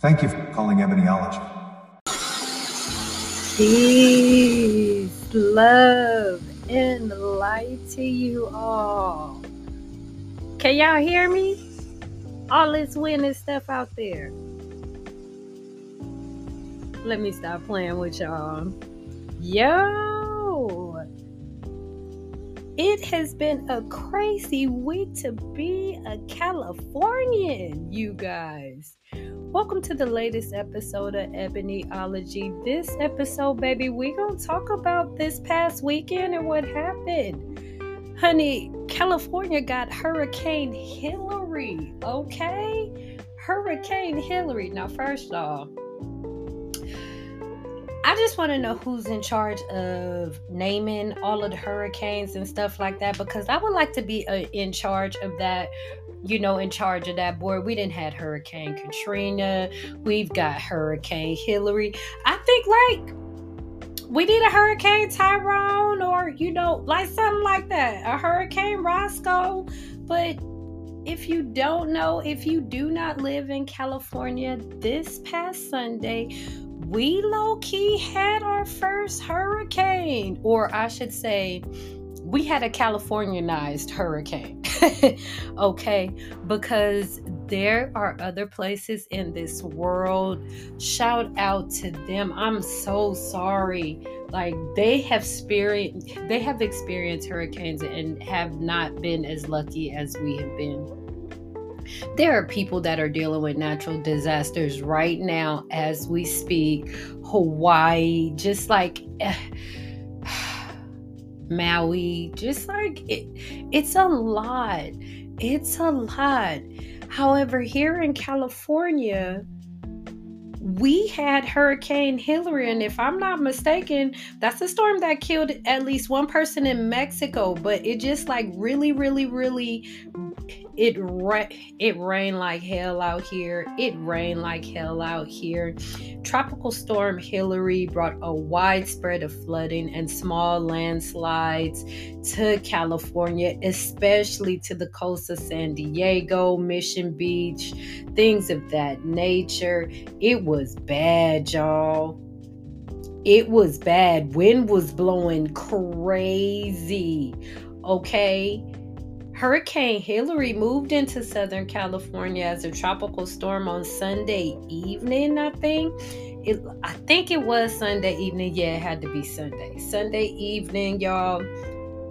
Thank you for calling Ebonyology. Peace, love, and light to you all. Can y'all hear me? All this winning stuff out there. Let me stop playing with y'all. Yo! It has been a crazy week to be a Californian, you guys. Welcome to the latest episode of Ebonyology. This episode, baby, we're gonna talk about this past weekend and what happened. Honey, California got Hurricane Hilary, okay? Hurricane Hilary. Now, first off, I just want to know who's in charge of naming all of the hurricanes and stuff like that because I would like to be uh, in charge of that you know, in charge of that board. We didn't had Hurricane Katrina. We've got Hurricane Hilary. I think like we need a Hurricane Tyrone or, you know, like something like that. A Hurricane Roscoe. But if you don't know, if you do not live in California, this past Sunday, we low key had our first hurricane, or I should say, we had a Californianized hurricane. okay, because there are other places in this world. Shout out to them. I'm so sorry. Like they have spirit they have experienced hurricanes and have not been as lucky as we have been. There are people that are dealing with natural disasters right now as we speak. Hawaii, just like eh, Maui, just like it, it's a lot. It's a lot. However, here in California, we had Hurricane Hilary, and if I'm not mistaken, that's a storm that killed at least one person in Mexico. But it just like really, really, really it ra- it rained like hell out here. It rained like hell out here. Tropical storm Hilary brought a widespread of flooding and small landslides to California, especially to the coast of San Diego, Mission Beach, things of that nature. It was bad, y'all. It was bad. Wind was blowing crazy. Okay Hurricane Hilary moved into Southern California as a tropical storm on Sunday evening, I think. It, I think it was Sunday evening. Yeah, it had to be Sunday. Sunday evening, y'all.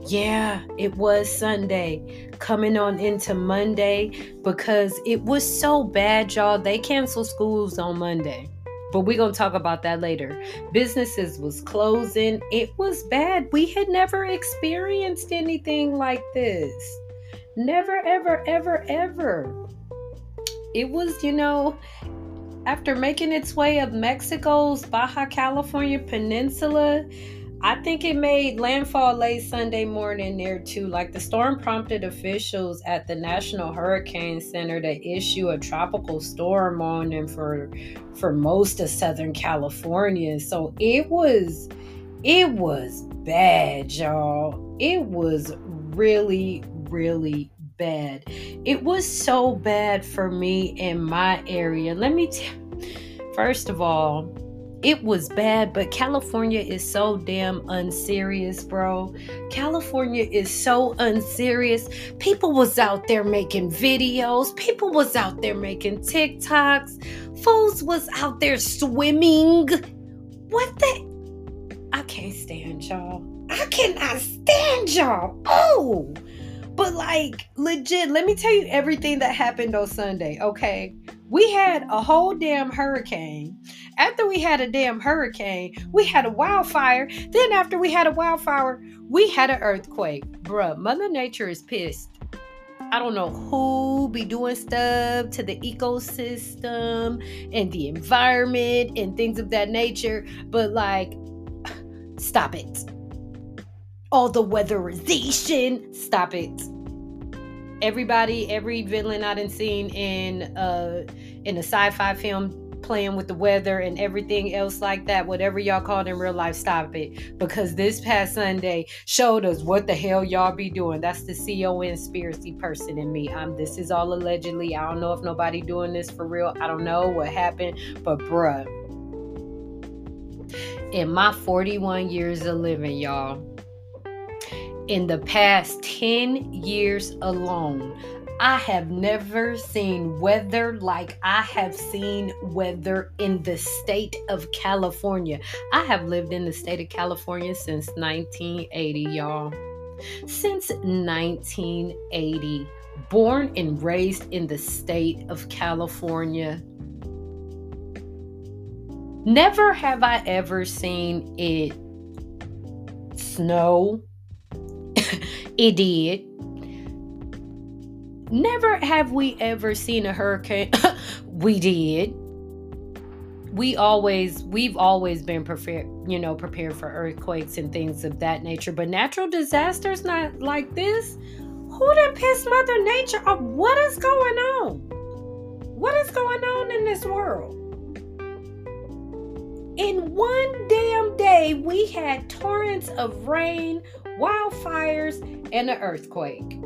Yeah, it was Sunday. Coming on into Monday because it was so bad, y'all. They canceled schools on Monday. But we're going to talk about that later. Businesses was closing. It was bad. We had never experienced anything like this. Never, ever, ever, ever. It was, you know, after making its way up Mexico's Baja California Peninsula, I think it made landfall late Sunday morning there too. Like the storm prompted officials at the National Hurricane Center to issue a tropical storm warning for for most of Southern California. So it was it was bad, y'all. It was really, really bad. It was so bad for me in my area. Let me tell First of all, it was bad, but California is so damn unserious, bro. California is so unserious. People was out there making videos. People was out there making TikToks. Fools was out there swimming. What the? I can't stand y'all. I cannot stand y'all. Oh, but like legit, let me tell you everything that happened on Sunday, okay? We had a whole damn hurricane. After we had a damn hurricane, we had a wildfire. Then after we had a wildfire, we had an earthquake. Bruh, Mother Nature is pissed. I don't know who be doing stuff to the ecosystem and the environment and things of that nature, but like, stop it all the weatherization. Stop it. Everybody, every villain I done seen in uh in a sci-fi film playing with the weather and everything else like that, whatever y'all call it in real life, stop it. Because this past Sunday showed us what the hell y'all be doing. That's the CO conspiracy person in me. Um, this is all allegedly. I don't know if nobody doing this for real. I don't know what happened, but bruh. In my 41 years of living, y'all, in the past 10 years alone, I have never seen weather like I have seen weather in the state of California. I have lived in the state of California since 1980, y'all. Since 1980, born and raised in the state of California. Never have I ever seen it snow. It did Never have we ever seen a hurricane. we did. We always, we've always been prepared, you know, prepared for earthquakes and things of that nature. But natural disasters not like this. Who done pissed Mother Nature off? What is going on? What is going on in this world? In one damn day, we had torrents of rain, wildfires, and an earthquake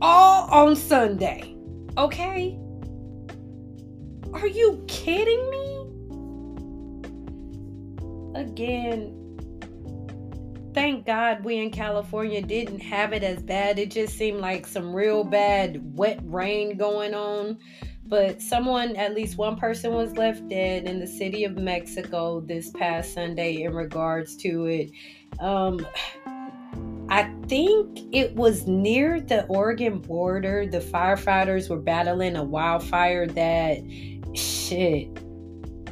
all on Sunday. Okay? Are you kidding me? Again, thank God we in California didn't have it as bad. It just seemed like some real bad wet rain going on. But someone, at least one person, was left dead in the city of Mexico this past Sunday in regards to it. Um, I think it was near the Oregon border. The firefighters were battling a wildfire that shit,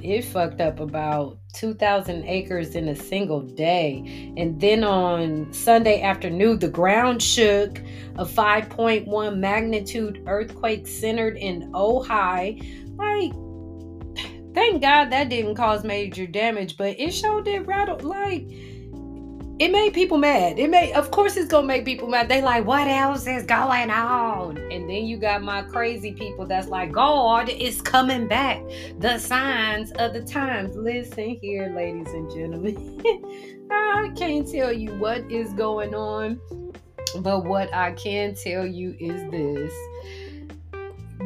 it fucked up about 2,000 acres in a single day. And then on Sunday afternoon, the ground shook. A 5.1 magnitude earthquake centered in Ojai. Like, thank God that didn't cause major damage, but it sure did rattle. Like, it made people mad. It made, of course, it's gonna make people mad. They like, what else is going on? And then you got my crazy people that's like, God is coming back. The signs of the times. Listen here, ladies and gentlemen. I can't tell you what is going on, but what I can tell you is this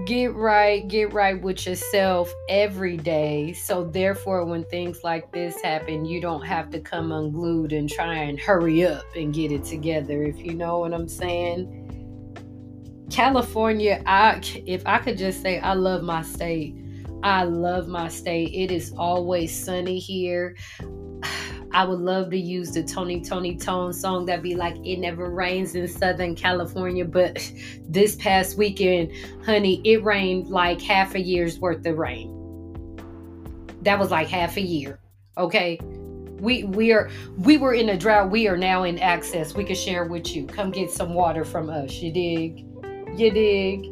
get right, get right with yourself every day. So, therefore, when things like this happen, you don't have to come unglued and try and hurry up and get it together, if you know what I'm saying. California, I if I could just say I love my state. I love my state. It is always sunny here. I would love to use the Tony Toni Toné song that be like, It never rains in Southern California. But this past weekend, honey, it rained like half a year's worth of rain. That was like half a year. Okay. We we are we were in a drought. We are now in access. We can share with you. Come get some water from us. You dig? You dig?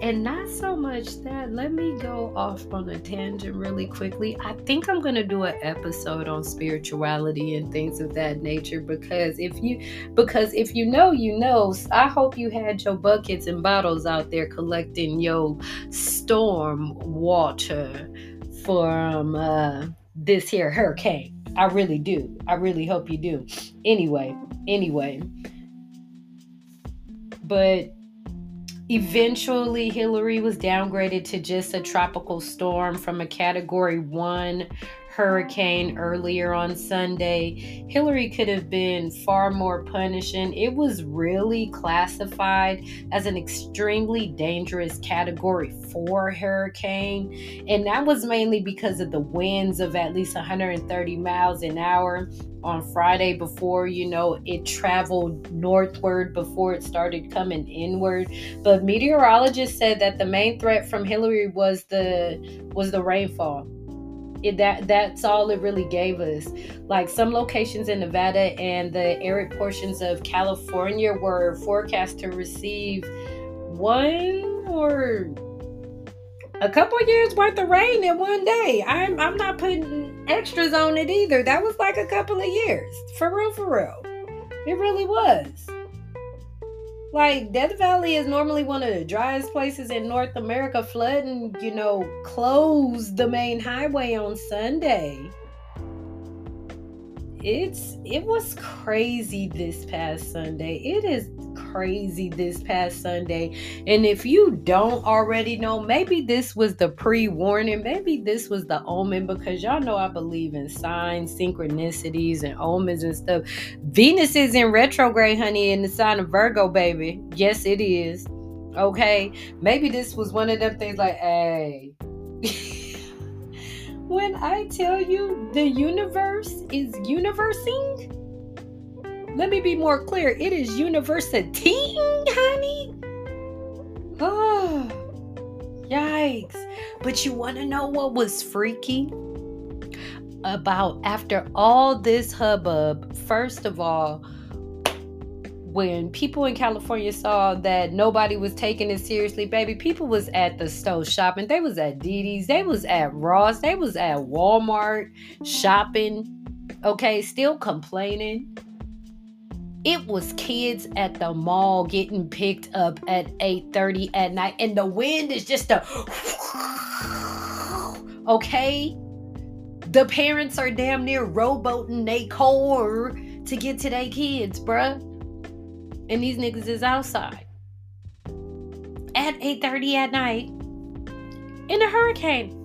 And not so much that, let me go off on a tangent really quickly. I think I'm going to do an episode on spirituality and things of that nature because if you because if you know, you know. I hope you had your buckets and bottles out there collecting your storm water from uh, this here hurricane. I really do. I really hope you do. Anyway, anyway. But Eventually, Hilary was downgraded to just a tropical storm from a category one hurricane earlier on Sunday. Hilary could have been far more punishing. It was really classified as an extremely dangerous category 4 hurricane, and that was mainly because of the winds of at least 130 miles an hour on Friday before you know it traveled northward before it started coming inward but meteorologists said that the main threat from Hilary was the was the rainfall it, that that's all it really gave us. Like some locations in nevada and the arid portions of california were forecast to receive one or a couple years worth of rain in one day. I'm i'm not putting extras on it either. That was like a couple of years. For real for real. It really was Like Death Valley is normally one of the driest places in North America. Flooding, you know, closed the main highway on Sunday. It's it was crazy this past Sunday. It is crazy this past Sunday. And if you don't already know, maybe this was the pre warning. Maybe this was the omen because y'all know I believe in signs, synchronicities, and omens and stuff. Venus is in retrograde, honey, in the sign of Virgo, baby. Yes, it is. Okay. Maybe this was one of them things like, hey. when I tell you the universe is universing, let me be more clear. It is university, honey. Oh, yikes. But you want to know what was freaky? About after all this hubbub, first of all, when people in California saw that nobody was taking it seriously, baby, people was at the store shopping. They was at DD's, they was at Ross, they was at Walmart shopping. Okay, still complaining it was kids at the mall getting picked up at 8:30 at night and the wind is just a okay? The parents are damn near rowboating they core to get to their kids bruh. And these niggas is outside at 8:30 at night in a hurricane.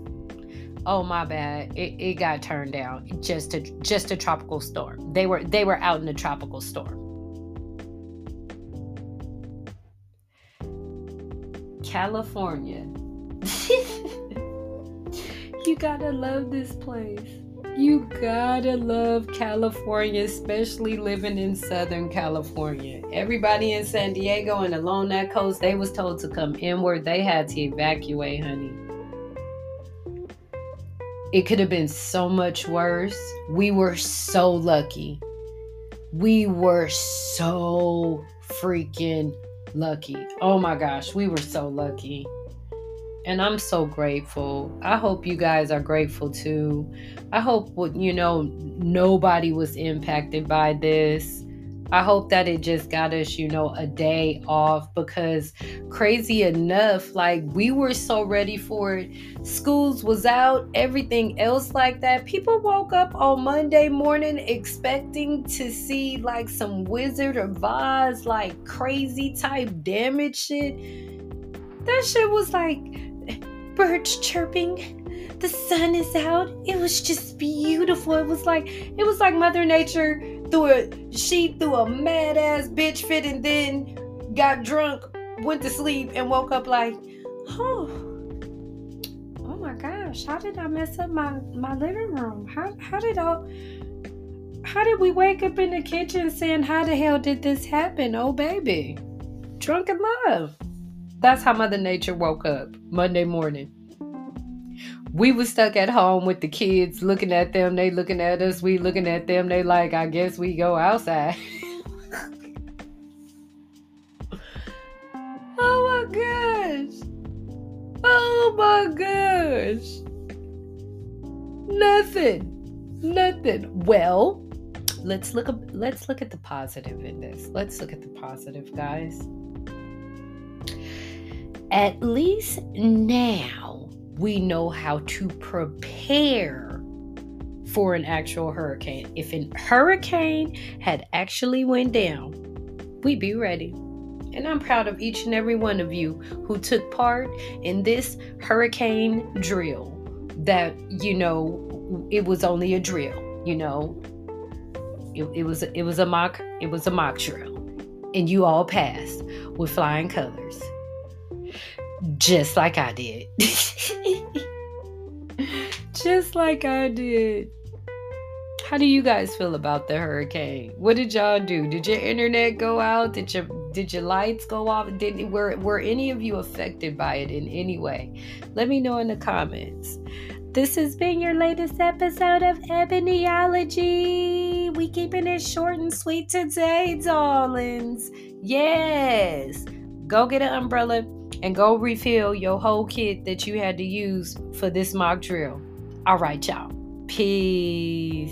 Oh my bad. It, it got turned down just a just a tropical storm. They were they were out in a tropical storm California. you gotta love this place. You gotta love California, especially living in Southern California. Everybody in San Diego and along that coast, they was told to come inward. They had to evacuate, honey. It could have been so much worse. We were so lucky. We were so freaking lucky. Oh my gosh, we were so lucky. And I'm so grateful. I hope you guys are grateful too. I hope you know nobody was impacted by this. I hope that it just got us, you know, a day off because crazy enough, like we were so ready for it. Schools was out, everything else like that. People woke up on Monday morning expecting to see like some Wizard or Oz, like crazy type damage shit. That shit was like birds chirping the sun is out it was just beautiful it was like it was like mother nature threw a she threw a mad ass bitch fit and then got drunk, went to sleep, and woke up like, oh, oh my gosh, how did I mess up my my living room? How how did I? How did we wake up in the kitchen saying, How the hell did this happen? Oh, baby. Drunk Drunken love. That's how Mother Nature woke up Monday morning we was stuck at home with the kids looking at them. They looking at us. We looking at them. They like i guess we go outside. Oh my gosh. Oh my gosh. Nothing. Nothing. Well let's look let's look at the positive in this. Let's look at the positive guys. At least now we know how to prepare for an actual hurricane. If a hurricane had actually went down, we'd be ready. And I'm proud of each and every one of you who took part in this hurricane drill. That, you know, it was only a drill, you know. It, it was it was a mock it was a mock drill. And you all passed with flying colors just like I did. just like I did. How do you guys feel about the hurricane? What did y'all do? Did your internet go out? Did your did your lights go off? Did were were any of you affected by it in any way? Let me know in the comments. This has been your latest episode of Ebonyology. We keeping it short and sweet today, darlings. Yes. Go get an umbrella and go refill your whole kit that you had to use for this mock drill. All right, y'all. Peace.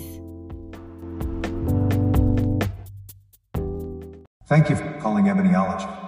Thank you for calling Ebonyology.